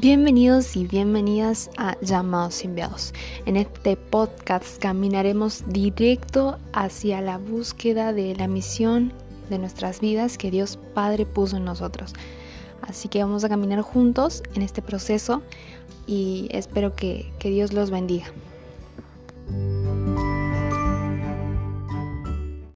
Bienvenidos y bienvenidas a Llamados Enviados. En este podcast caminaremos directo hacia la búsqueda de la misión de nuestras vidas que Dios Padre puso en nosotros. Así que vamos a caminar juntos en este proceso y espero que, que Dios los bendiga.